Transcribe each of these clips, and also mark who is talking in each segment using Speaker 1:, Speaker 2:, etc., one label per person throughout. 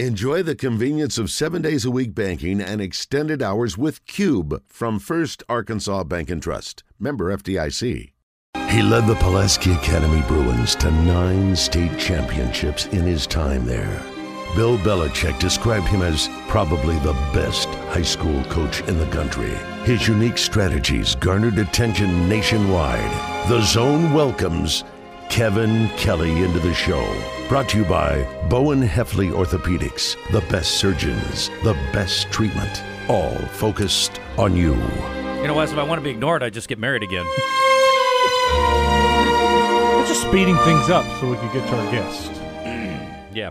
Speaker 1: Enjoy the convenience of seven days a week banking and extended hours with Cube from First Arkansas Bank and Trust. Member FDIC. He led the Pulaski Academy Bruins to nine state championships in his time there. Bill Belichick described him as probably the best high school coach in the country. His unique strategies garnered attention nationwide. The Zone welcomes Kevin Kelley into the show. Brought to you by Bowen Hefley Orthopedics, the best surgeons, the best treatment, all focused on you.
Speaker 2: You know, Wes, if I want to be ignored, I just get married again.
Speaker 3: We're just speeding things up so we can get to our guest.
Speaker 2: Yeah.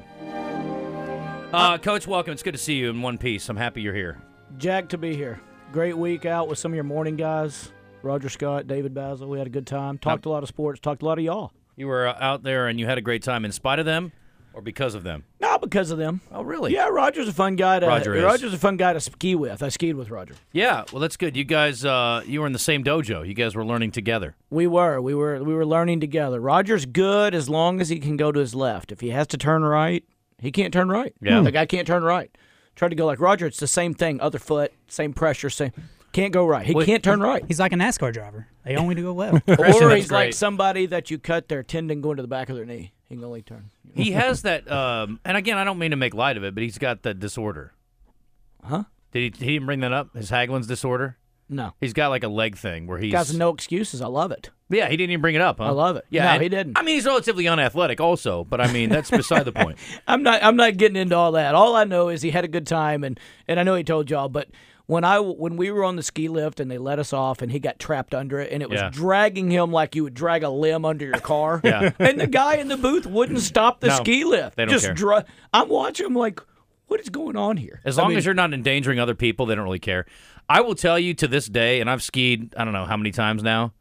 Speaker 2: Uh, Coach, welcome. It's good to see you in one piece. I'm happy you're here.
Speaker 4: Jack to be here. Great week out with some of your morning guys. Roger Scott, David Basil. We had a good time. Talked a lot of sports. Talked a lot of y'all.
Speaker 2: You were uh, out there and you had a great time in spite of them or because of them?
Speaker 4: Not because of them.
Speaker 2: Oh, really?
Speaker 4: Yeah, Roger's a fun guy to.
Speaker 2: Roger is.
Speaker 4: Roger's a fun guy to ski with. I skied with Roger.
Speaker 2: Yeah. Well, that's good. You guys, uh, you were in the same dojo. You guys were learning together.
Speaker 4: We were. We were. We were learning together. Roger's good as long as he can go to his left. If he has to turn right, he can't turn right.
Speaker 2: Yeah.
Speaker 4: The guy can't turn right. Try to go like Roger. It's the same thing. Other foot, same pressure, same. Can't go right. He
Speaker 2: Wait.
Speaker 4: can't turn right.
Speaker 5: He's like a NASCAR driver. They only to go left.
Speaker 4: Or
Speaker 2: that's
Speaker 4: he's like somebody that you cut their tendon going to the back of their knee. He can only turn.
Speaker 2: He has that, um, and again, I don't mean to make light of it, but he's got that disorder.
Speaker 4: Huh?
Speaker 2: Did he, he didn't bring that up? His Haglund's disorder?
Speaker 4: No.
Speaker 2: He's got like a leg thing where he's.
Speaker 4: Guys, no excuses. I love it.
Speaker 2: Yeah, he didn't even bring it up, huh?
Speaker 4: I love it.
Speaker 2: Yeah,
Speaker 4: No,
Speaker 2: and-
Speaker 4: he didn't.
Speaker 2: I mean, he's relatively unathletic, also, but I mean, that's beside the point.
Speaker 4: I'm not. I'm not getting into all that. All I know is he had a good time, and and I know he told y'all. But when I when we were on the ski lift and they let us off, and he got trapped under it, and it was
Speaker 2: Yeah.
Speaker 4: dragging him like you would drag a limb under your car.
Speaker 2: Yeah.
Speaker 4: And the guy in the booth wouldn't stop the
Speaker 2: No,
Speaker 4: ski lift.
Speaker 2: they don't
Speaker 4: Just
Speaker 2: care.
Speaker 4: dra- I'm watching him like, what is going on here?
Speaker 2: As
Speaker 4: I
Speaker 2: long
Speaker 4: mean,
Speaker 2: as you're not endangering other people, they don't really care. I will tell you to this day, and I've skied I don't know how many times now.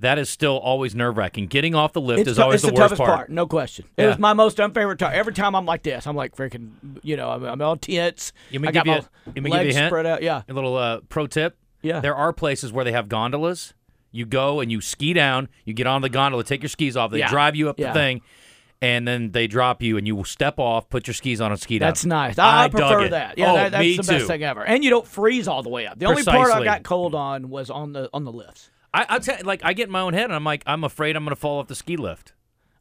Speaker 2: That is still always nerve wracking. Getting off the lift
Speaker 4: It's,
Speaker 2: is
Speaker 4: tou-
Speaker 2: always
Speaker 4: it's
Speaker 2: the,
Speaker 4: the,
Speaker 2: worst
Speaker 4: toughest part. no question. It
Speaker 2: Yeah.
Speaker 4: was my most unfavorite time. Every time I'm like this, I'm like freaking, you know, I'm, I'm all tense.
Speaker 2: You may give you a- may give you a hint?
Speaker 4: spread out. Yeah,
Speaker 2: A little uh, pro tip:
Speaker 4: yeah.
Speaker 2: there are places where they have gondolas. You go and you ski down. You get on the gondola, take your skis off. They
Speaker 4: Yeah.
Speaker 2: drive you up
Speaker 4: Yeah.
Speaker 2: the thing, and then they drop you, and you will step off, put your skis on, and ski down.
Speaker 4: That's nice. I, I prefer that. Yeah,
Speaker 2: oh,
Speaker 4: that, that's the
Speaker 2: too.
Speaker 4: best thing ever. And you don't freeze all the way up. The only part I got cold on was on the on the lifts.
Speaker 2: I, I tell like I get in my own head, and I'm like, I'm afraid I'm going to fall off the ski lift.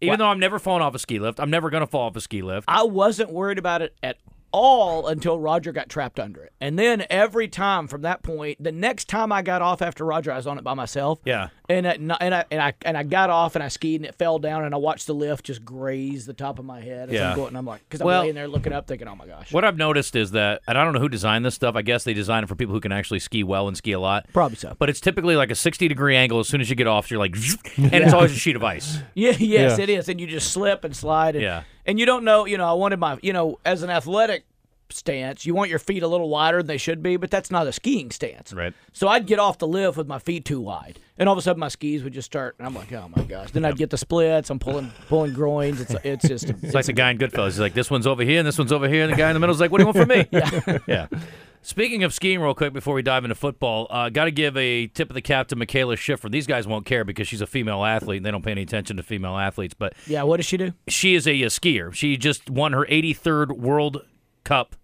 Speaker 2: Even
Speaker 4: What?
Speaker 2: though I'm never fallen off a ski lift, I'm never going to fall off a ski lift.
Speaker 4: I wasn't worried about it at all until Roger got trapped under it. And then every time from that point, the next time I got off after Roger, I was on it by myself.
Speaker 2: Yeah.
Speaker 4: And at, and I and I and I got off and I skied and it fell down and I watched the lift just graze the top of my head as
Speaker 2: Yeah.
Speaker 4: I'm going. And I'm like, because I'm
Speaker 2: Well-
Speaker 4: laying there looking up, thinking, oh my gosh,
Speaker 2: What I've noticed is that, and I don't know who designed this stuff. I guess they designed it for people who can actually ski well and ski a lot.
Speaker 4: probably so.
Speaker 2: But it's typically like a 60 degree angle. As soon as you get off, you're like, and it's always a sheet of ice.
Speaker 4: Yeah, yes,
Speaker 3: Yeah.
Speaker 4: it is. And you just slip and slide. And,
Speaker 2: Yeah.
Speaker 4: And you don't know, you know, I wanted my, you know, as an athletic stance, you want your feet a little wider than they should be, but that's not a skiing stance.
Speaker 2: Right.
Speaker 4: So I'd get off the lift with my feet too wide. And all of a sudden my skis would just start, and I'm like, oh my gosh. Then I'd get the splits. I'm pulling pulling groins. It's, it's just,
Speaker 2: It's like the guy in Goodfellas. He's like, this one's over here and this one's over here. And the guy in the middle's like, what do you want from me? yeah. yeah. Speaking of skiing, real quick before we dive into football, uh, got to give a tip of the cap to Mikaela Shiffrin. These guys won't care because she's a female athlete and they don't pay any attention to female athletes. But
Speaker 4: yeah, what does she do?
Speaker 2: she is a, uh skier. She just won her 83rd World Cup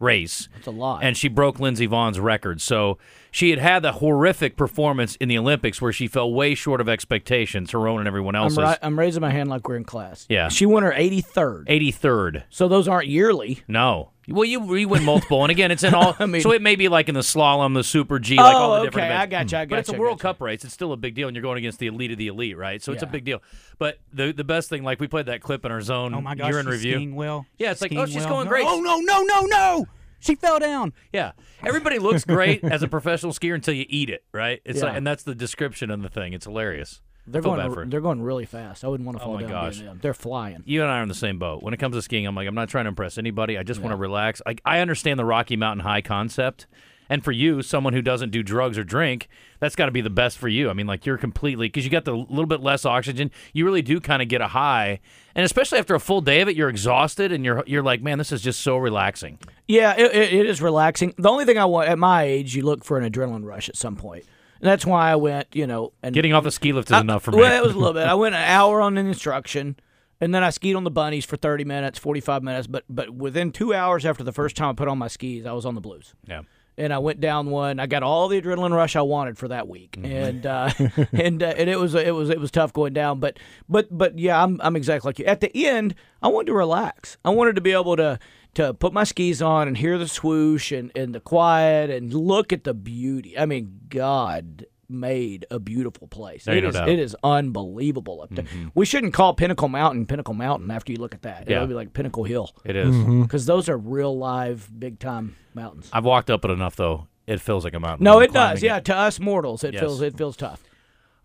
Speaker 2: race.
Speaker 4: It's a lot.
Speaker 2: and she broke Lindsey Vonn's record. So she had had the horrific performance in the Olympics where she fell way short of expectations, her own and everyone
Speaker 4: I'm,
Speaker 2: else's.
Speaker 4: ri- I'm raising my hand like we're in class.
Speaker 2: Yeah.
Speaker 4: She won her 83rd.
Speaker 2: 83rd.
Speaker 4: So those aren't yearly.
Speaker 2: No. Well, you, you win multiple, and again, it's in all.
Speaker 4: I mean-
Speaker 2: so it may be like in the slalom, the super G, like all
Speaker 4: oh,
Speaker 2: the different
Speaker 4: okay.
Speaker 2: events.
Speaker 4: I got you. I got
Speaker 2: But it's a
Speaker 4: you,
Speaker 2: World
Speaker 4: you.
Speaker 2: Cup race. It's still a big deal, and you're going against the elite of the elite, right? So it's a big deal. But the the best thing, like we played that clip in our zone.
Speaker 5: Oh my gosh,
Speaker 2: year in review.
Speaker 5: skiing well.
Speaker 2: Yeah, it's like, oh, she's
Speaker 5: well.
Speaker 2: going
Speaker 5: No-
Speaker 2: great.
Speaker 5: Oh no, no, no, no! She fell down.
Speaker 2: Yeah, everybody looks great as a professional skier until you eat it, right? It's
Speaker 4: Yeah.
Speaker 2: like, and that's the description of the thing. It's hilarious.
Speaker 4: They're going.
Speaker 2: for.
Speaker 4: They're going really fast. I wouldn't want to
Speaker 2: Oh
Speaker 4: fall
Speaker 2: my
Speaker 4: down.
Speaker 2: gosh.
Speaker 4: They're flying.
Speaker 2: you and I are in the same boat. When it comes to skiing, I'm like, I'm not trying to impress anybody. I just want to relax. Like, I understand the Rocky Mountain High concept. And for you, someone who doesn't do drugs or drink, that's got to be the best for you. I mean, like, you're completely, because you got the little bit less oxygen, you really do kind of get a high. And especially after a full day of it, you're exhausted and you're, you're like, man, this is just so relaxing.
Speaker 4: Yeah, it, it is relaxing. The only thing I want at my age, you look for an adrenaline rush at some point. And that's why I went, you know, and
Speaker 2: Getting off the ski lift is
Speaker 4: I-
Speaker 2: enough for me.
Speaker 4: Well, it was a little bit. I went an hour on an instruction, And then I skied on the bunnies for 30 minutes, 45 minutes. But but within two hours after the first time I put on my skis, I was on the blues.
Speaker 2: Yeah.
Speaker 4: And I went down one. I got all the adrenaline rush I wanted for that week,
Speaker 2: Mm-hmm.
Speaker 4: and uh, and uh, and it was it was it was tough going down. But but but yeah, I'm I'm exactly like you. At the end, I wanted to relax. I wanted to be able to to put my skis on and hear the swoosh and, and the quiet and look at the beauty. I mean, God made a beautiful place.
Speaker 2: There ain't
Speaker 4: It
Speaker 2: no
Speaker 4: is-
Speaker 2: doubt.
Speaker 4: it is unbelievable up there. Mm-hmm. We shouldn't call Pinnacle Mountain Pinnacle Mountain after you look at that.
Speaker 2: Yeah.
Speaker 4: It'll be like Pinnacle Hill
Speaker 2: It is. Mm-hmm.
Speaker 4: because those are real live big time mountains.
Speaker 2: I've walked up it enough though. It feels like a mountain.
Speaker 4: No, it does. Yeah, to us mortals, it
Speaker 2: Yes.
Speaker 4: feels it feels tough.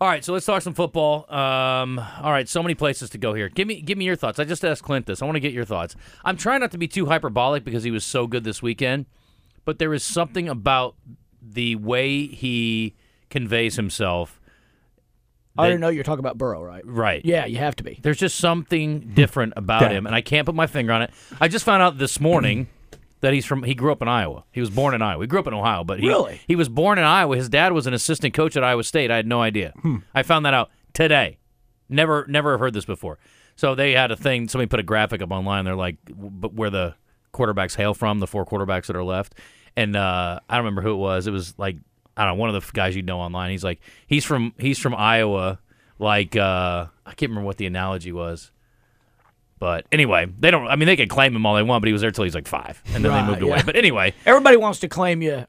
Speaker 2: All right, so let's talk some football. Um, all right, so many places to go here. Give me give me your thoughts. I just asked Clint this. I want to get your thoughts. I'm trying not to be too hyperbolic because he was so good this weekend, but there is something about the way he conveys himself.
Speaker 4: I didn't know you're talking about Burrow, right?
Speaker 2: Right.
Speaker 4: Yeah, you have to be.
Speaker 2: There's just something different about him, and I can't put my finger on it. I just found out this morning that he's from. He grew up in Iowa. He was born in Iowa. He grew up in Ohio, but he
Speaker 4: Really?
Speaker 2: he was born in Iowa. His dad was an assistant coach at Iowa State. I had no idea. I found that out today. Never never heard this before. So they had a thing. Somebody put a graphic up online. They're like, but where the quarterbacks hail from, the four quarterbacks that are left, and uh, I don't remember who it was. It was like I don't know one of the guys you know online. He's like he's from he's from Iowa. Like uh, I can't remember what the analogy was. But anyway, they don't. I mean, they can claim him all they want, but he was there till he's like five, and then
Speaker 4: Right,
Speaker 2: they moved away. But anyway,
Speaker 4: Everybody wants to claim you,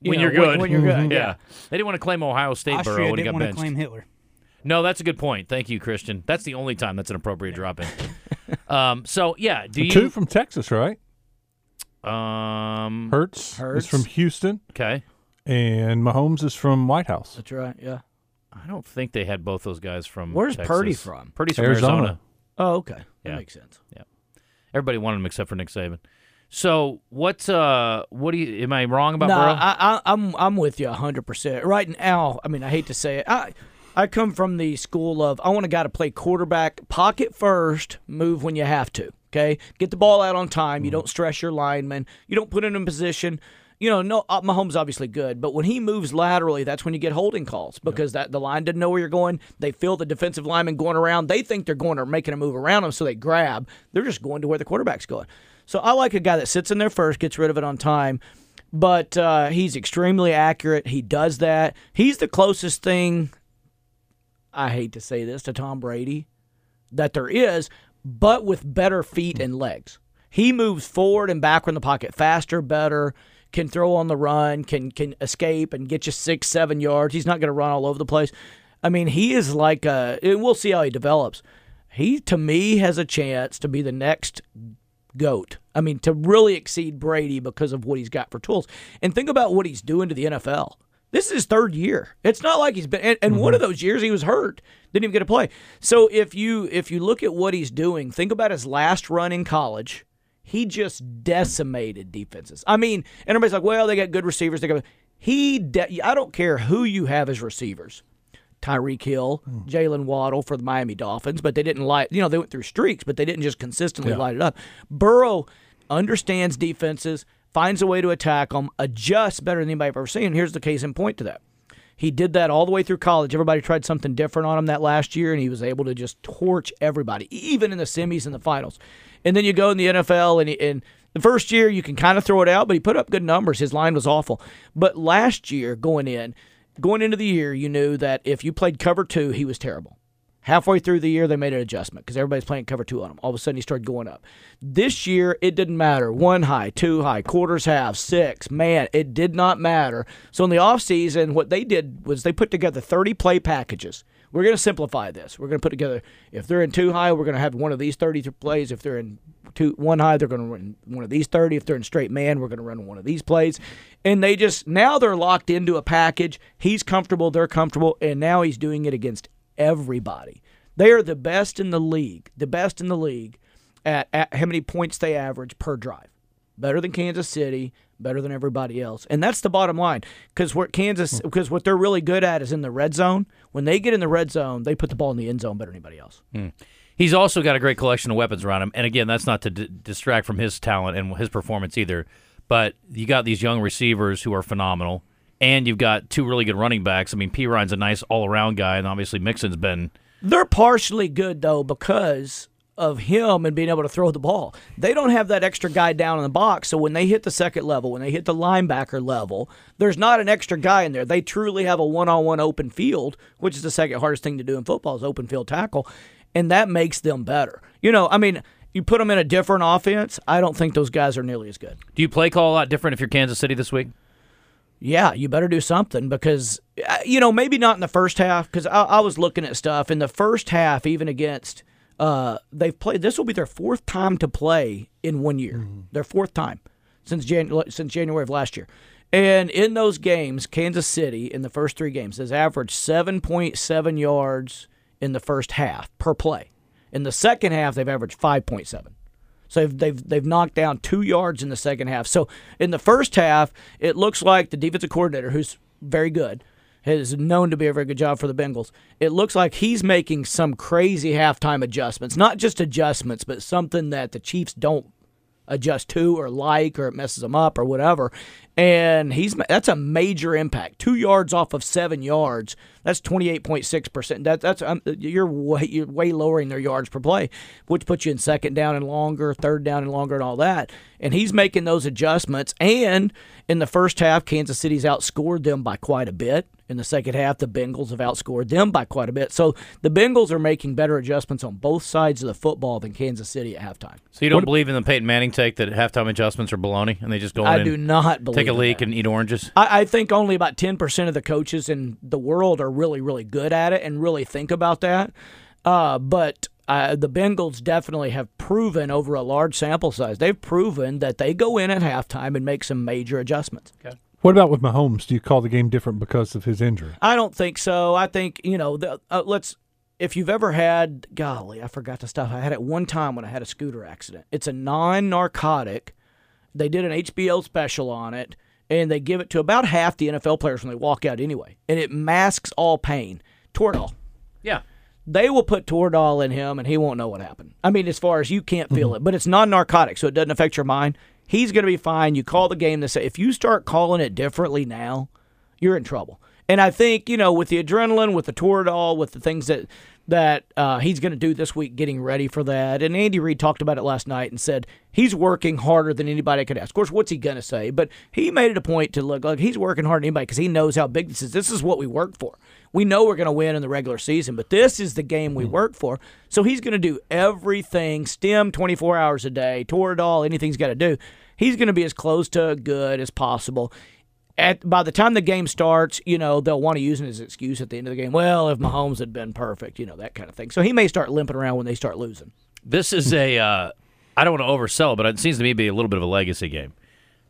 Speaker 4: you
Speaker 2: when
Speaker 4: know,
Speaker 2: you're good,
Speaker 4: When, you're good,
Speaker 2: yeah. They didn't want to claim Ohio State Burrow
Speaker 5: Austria
Speaker 2: when he
Speaker 5: didn't
Speaker 2: got
Speaker 5: want to
Speaker 2: benched.
Speaker 5: claim Hitler.
Speaker 2: No, that's a good point. Thank you, Christian. That's the only time that's an appropriate drop in. um, so yeah, do you?
Speaker 3: Two from Texas, right?
Speaker 2: um,
Speaker 3: Hertz,
Speaker 4: Hurts.
Speaker 3: is from Houston,
Speaker 2: okay.
Speaker 3: and Mahomes is from White House.
Speaker 4: That's right. Yeah.
Speaker 2: I don't think they had both those guys from.
Speaker 4: Where's
Speaker 2: Texas.
Speaker 4: Purdy from?
Speaker 2: Purdy's from Arizona.
Speaker 3: Arizona.
Speaker 4: Oh, okay. That
Speaker 2: Yeah.
Speaker 4: makes sense. Yeah.
Speaker 2: Everybody wanted him except for Nick Saban. So what's Uh, what do you? Am I wrong about
Speaker 4: no,
Speaker 2: Burrow?
Speaker 4: I, I, I'm I'm with you hundred percent. Right now, I mean, I hate to say it, I I come from the school of I want a guy to play quarterback, pocket first, move when you have to. Okay, get the ball out on time. You don't stress your linemen. You don't put him in position. You know, no, uh, Mahomes obviously good, but when he moves laterally, that's when you get holding calls because that the line didn't know where you're going. They feel the defensive lineman going around. They think they're going or making a move around them, so they grab. They're just going to where the quarterback's going. So I like a guy that sits in there first, gets rid of it on time, but uh, he's extremely accurate. He does that. He's the closest thing. I hate to say this to Tom Brady that there is, but with better feet and legs. He moves forward and backward in the pocket faster, better, can throw on the run, can can escape and get you six, seven yards. He's not going to run all over the place. I mean, he is like a. and We'll see how he develops. He to me has a chance to be the next goat. I mean, to really exceed Brady because of what he's got for tools. And think about what he's doing to the NFL. This is his third year. It's not like he's been and, and one mm-hmm. of those years he was hurt. Didn't even get to play. So if you if you look at what he's doing, think about his last run in college. He just decimated defenses. I mean, and everybody's like, well, they got good receivers. They got he de- I don't care who you have as receivers. Tyreek Hill, hmm. Jaylen Waddle for the Miami Dolphins, but they didn't light. You know, they went through streaks, but they didn't just consistently light it up. Burrow understands defenses, finds a way to attack them, adjusts better than anybody I've ever seen. Here's the case in point to that. He did that all the way through college. Everybody tried something different on him that last year, and he was able to just torch everybody, even in the semis and the finals. And then you go in the NFL, and, he, and the first year you can kind of throw it out, but he put up good numbers. His line was awful. But last year, going in, going into the year, you knew that if you played cover two, he was terrible. Halfway through the year, they made an adjustment because everybody's playing cover two on him. All of a sudden, he started going up. This year, it didn't matter. One high, two high, quarters half, six. Man, it did not matter. So in the offseason, what they did was they put together 30 play packages. We're going to simplify this. We're going to put together, if they're in two high, we're going to have one of these 30 plays. If they're in two one high, they're going to run one of these 30. If they're in straight man, we're going to run one of these plays. And they just, now they're locked into a package. He's comfortable, they're comfortable, and now he's doing it against everybody. They are the best in the league, the best in the league at, at how many points they average per drive. Better than Kansas City, better than everybody else. And that's the bottom line. Because what Kansas hmm. because what they're really good at is in the red zone. When they get in the red zone, they put the ball in the end zone better than anybody else. Hmm.
Speaker 2: He's also got a great collection of weapons around him. And again, that's not to d- distract from his talent and his performance either. But you got these young receivers who are phenomenal, and you've got two really good running backs. I mean, Perine's a nice all around guy, and obviously Mixon's been.
Speaker 4: They're partially good though because of him and being able to throw the ball. They don't have that extra guy down in the box. So when they hit the second level, when they hit the linebacker level, there's not an extra guy in there. They truly have a one on one open field, which is the second hardest thing to do in football is open field tackle. And that makes them better. You know, I mean, you put them in a different offense, I don't think those guys are nearly as good.
Speaker 2: Do you play call a lot different if you're Kansas City this week?
Speaker 4: Yeah, you better do something because, uh, you know, maybe not in the first half because I, I was looking at stuff in the first half, even against uh, they've played. This will be their fourth time to play in one year. Their fourth time since Jan- since January of last year. And in those games, Kansas City in the first three games has averaged seven point seven yards in the first half per play. In the second half, they've averaged five point seven. So they've, they've they've knocked down two yards in the second half. So in the first half, it looks like the defensive coordinator, who's very good, is known to be a very good job for the Bengals. It looks like he's making some crazy halftime adjustments, not just adjustments, but something that the Chiefs don't adjust to or like or it messes them up or whatever. And he's that's a major impact. Two yards off of seven yards. That's twenty eight point six percent. That that's um, you're way you're way lowering their yards per play, which puts you in second down and longer, third down and longer, and all that. And he's making those adjustments. And in the first half, Kansas City's outscored them by quite a bit. In the second half, the Bengals have outscored them by quite a bit. So the Bengals are making better adjustments on both sides of the football than Kansas City at halftime.
Speaker 2: So you don't believe in the Peyton Manning take that halftime adjustments are baloney and they just go in
Speaker 4: I do not believe
Speaker 2: take a leak
Speaker 4: that.
Speaker 2: and eat oranges?
Speaker 4: I, I think only about 10% of the coaches in the world are really, really good at it and really think about that. Uh, but uh, the Bengals definitely have proven over a large sample size, they've proven that they go in at halftime and make some major adjustments. Okay.
Speaker 3: What about with Mahomes? Do you call the game different because of his injury?
Speaker 4: I don't think so. I think, you know, the, uh, let's. If you've ever had, golly, I forgot the stuff. I had it one time when I had a scooter accident. It's a non narcotic. They did an HBO special on it, and they give it to about half the NFL players when they walk out anyway. And it masks all pain. Toradol.
Speaker 2: Yeah.
Speaker 4: They will put Toradol in him, and he won't know what happened. I mean, as far as you can't feel mm-hmm. it, but it's non narcotic, so it doesn't affect your mind. He's going to be fine. You call the game to say, if you start calling it differently now, you're in trouble. And I think you know with the adrenaline, with the Toradol, with the things that that uh, he's going to do this week, getting ready for that. And Andy Reid talked about it last night and said he's working harder than anybody could ask. Of course, what's he going to say? But he made it a point to look like he's working harder than anybody because he knows how big this is. This is what we work for. We know we're going to win in the regular season, but this is the game we work for. So he's going to do everything, stem 24 hours a day, Toradol, anything he's got to do. He's going to be as close to good as possible at by the time the game starts, you know, they'll want to use it as an excuse at the end of the game. Well, if Mahomes had been perfect, you know, that kind of thing. So he may start limping around when they start losing.
Speaker 2: This is a, uh, I don't want to oversell but it seems to me to be a little bit of a legacy game.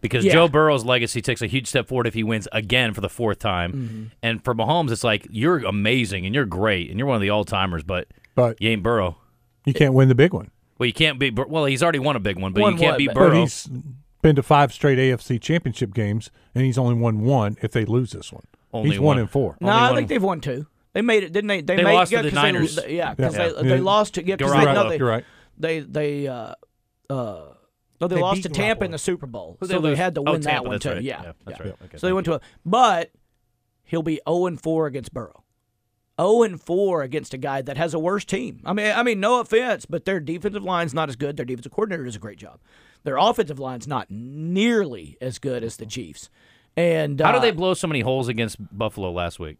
Speaker 2: Because
Speaker 4: Yeah.
Speaker 2: Joe Burrow's legacy takes a huge step forward if he wins again for the fourth time.
Speaker 4: Mm-hmm.
Speaker 2: And for Mahomes, it's like, you're amazing and you're great and you're one of the all timers, but
Speaker 3: But
Speaker 2: you ain't Burrow.
Speaker 3: you can't win the big one.
Speaker 2: Well, you can't be. Bur- well, he's already won a big one, but
Speaker 4: Won
Speaker 2: you can't
Speaker 4: what,
Speaker 2: beat
Speaker 4: but-
Speaker 3: But
Speaker 2: Burrow.
Speaker 3: He's been to five straight AFC championship games, and he's only won one if they lose this one.
Speaker 2: Only
Speaker 3: he's one
Speaker 2: one.
Speaker 3: and four.
Speaker 4: No,
Speaker 2: Only
Speaker 4: I
Speaker 2: one-
Speaker 4: think they've won two. They made it, didn't they?
Speaker 2: They
Speaker 4: made,
Speaker 2: lost to
Speaker 4: yeah,
Speaker 2: the
Speaker 4: 'cause they-
Speaker 2: Niners.
Speaker 4: yeah, because
Speaker 3: Yeah.
Speaker 4: they, they
Speaker 3: Yeah.
Speaker 4: lost to yeah, 'cause
Speaker 2: Garoppolo.
Speaker 4: they, no, they,
Speaker 3: You're right.
Speaker 4: they they uh uh no, they,
Speaker 5: They
Speaker 4: lost to Tampa in the Super Bowl,
Speaker 2: Who'd
Speaker 4: so
Speaker 2: they
Speaker 4: they had to
Speaker 2: Oh,
Speaker 4: win that
Speaker 2: Tampa,
Speaker 4: one too.
Speaker 2: right.
Speaker 4: Yeah,
Speaker 2: Yeah, that's
Speaker 4: yeah.
Speaker 2: right. Okay,
Speaker 4: so they went to a, but he'll be zero and four against Burrow. 0 and 4 against a guy that has a worse team. I mean, I mean, no offense, but their defensive line's not as good. Their defensive coordinator does a great job. Their offensive line's not nearly as good as the Chiefs. And
Speaker 2: How
Speaker 4: uh,
Speaker 2: did they blow so many holes against Buffalo last week?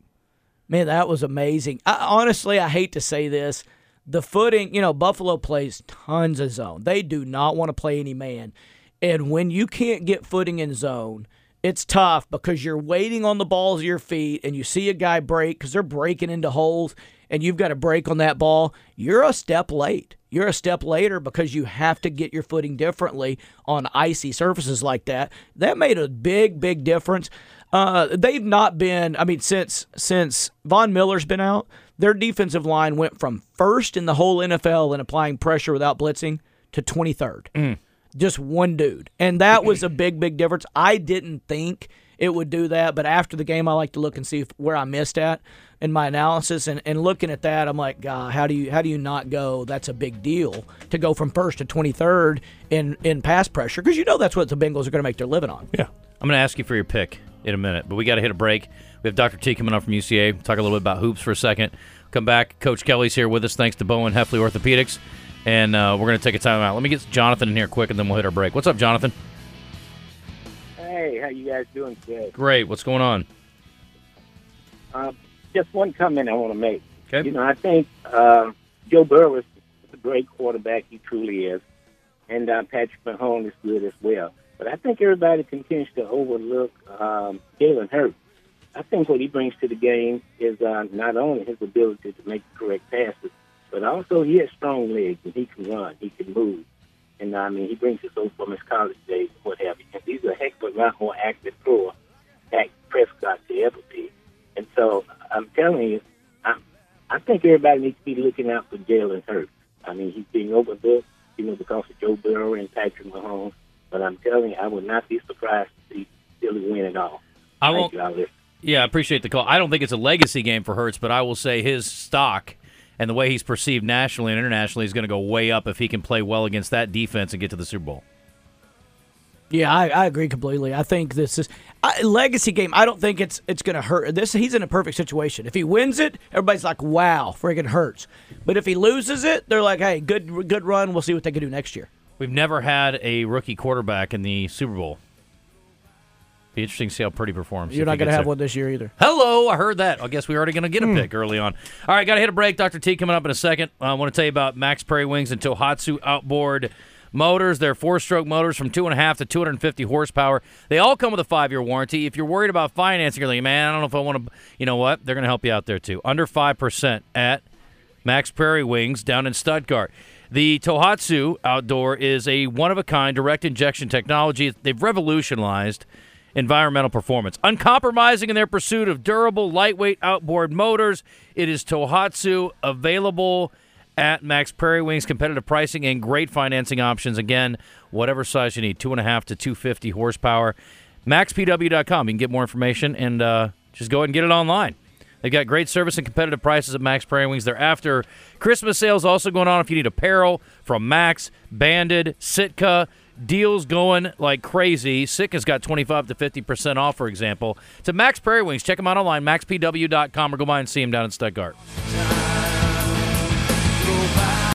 Speaker 4: Man, that was amazing. I, honestly, I hate to say this. The footing, you know, Buffalo plays tons of zone. They do not want to play any man. And when you can't get footing in zone, it's tough because you're waiting on the balls of your feet and you see a guy break because they're breaking into holes and you've got to break on that ball. You're a step late. You're a step later because you have to get your footing differently on icy surfaces like that. That made a big, big difference. Uh, they've not been. I mean, since since Von Miller's been out, their defensive line went from first in the whole NFL in applying pressure without blitzing to 23rd. Just one dude, and that was a big, big difference. I didn't think it would do that, but after the game, I like to look and see if, where I missed at in my analysis. And, and looking at that, I'm like, God, how do you how do you not go? That's a big deal to go from first to 23rd in in pass pressure because you know that's what the Bengals are going to make their living on.
Speaker 3: Yeah.
Speaker 2: I'm going to ask you for your pick in a minute, but we got to hit a break. We have Dr. T coming up from UCA. Talk a little bit about hoops for a second. Come back. Coach Kelley's here with us. Thanks to Bowen Hefley Orthopedics. and uh, we're going to take a time out. Let me get Jonathan in here quick, and then we'll hit our break. What's up, Jonathan?
Speaker 6: Hey, how you guys doing today?
Speaker 2: Great. What's going on?
Speaker 6: Uh, just one comment I want to make.
Speaker 2: Okay.
Speaker 6: You know, I think uh, Joe Burrow is a great quarterback. He truly is, and uh, Patrick Mahomes is good as well. But I think everybody continues to overlook um, Jalen Hurts. I think what he brings to the game is uh, not only his ability to make the correct passes, but also he has strong legs and he can run, he can move. And I mean, he brings it over from his college days and what have you. And he's a heck of a lot more active thrower Dak Prescott to ever be. And so I'm telling you, I, I think everybody needs to be looking out for Jalen Hurts. I mean, he's being overlooked, you know, because of Joe Burrow and Patrick Mahomes. But I'm telling you, I would not be surprised to see Philly win it all.
Speaker 2: I
Speaker 6: Thank
Speaker 2: won't.
Speaker 6: you.
Speaker 2: Yeah, I appreciate the call. I don't think it's a legacy game for Hurts, but I will say his stock and the way he's perceived nationally and internationally is going to go way up if he can play well against that defense and get to the Super Bowl.
Speaker 4: Yeah, I, I agree completely. I think this is I, legacy game. I don't think it's it's going to hurt. This he's in a perfect situation. If he wins it, everybody's like, "Wow, friggin' Hurts." But if he loses it, they're like, "Hey, good good run. We'll see what they can do next year."
Speaker 2: We've never had a rookie quarterback in the Super Bowl. Be interesting to see how Purdy performs.
Speaker 4: You're not going to have
Speaker 2: there.
Speaker 4: one this year either.
Speaker 2: Hello, I heard that. I guess we're already going to get a
Speaker 4: Hmm.
Speaker 2: pick early on. All right, got to hit a break. Dr. T coming up in a second. I want to tell you about Mack's Prairie Wings and Tohatsu Outboard Motors. They're four stroke motors from 2.5 to 250 horsepower. They all come with a five year warranty. If you're worried about financing, you're like, man, I don't know if I want to, you know what? They're going to help you out there too. Under 5% at Mack's Prairie Wings down in Stuttgart. The Tohatsu Outdoor is a one of a kind direct injection technology. They've revolutionized environmental performance. Uncompromising in their pursuit of durable, lightweight outboard motors, it is Tohatsu available at Mack's Prairie Wings. Competitive pricing and great financing options. Again, whatever size you need, two and a half to two fifty horsepower. MacksPW.com. You can get more information and uh, just go ahead and get it online. They've got great service and competitive prices at Mack's Prairie Wings. They're after Christmas sales also going on if you need apparel from Max, Banded, Sitka. Deals going like crazy. Sitka's got 25 to 50% off, for example. To Mack's Prairie Wings. Check them out online, mackspw.com, or go by and see them down in Stuttgart.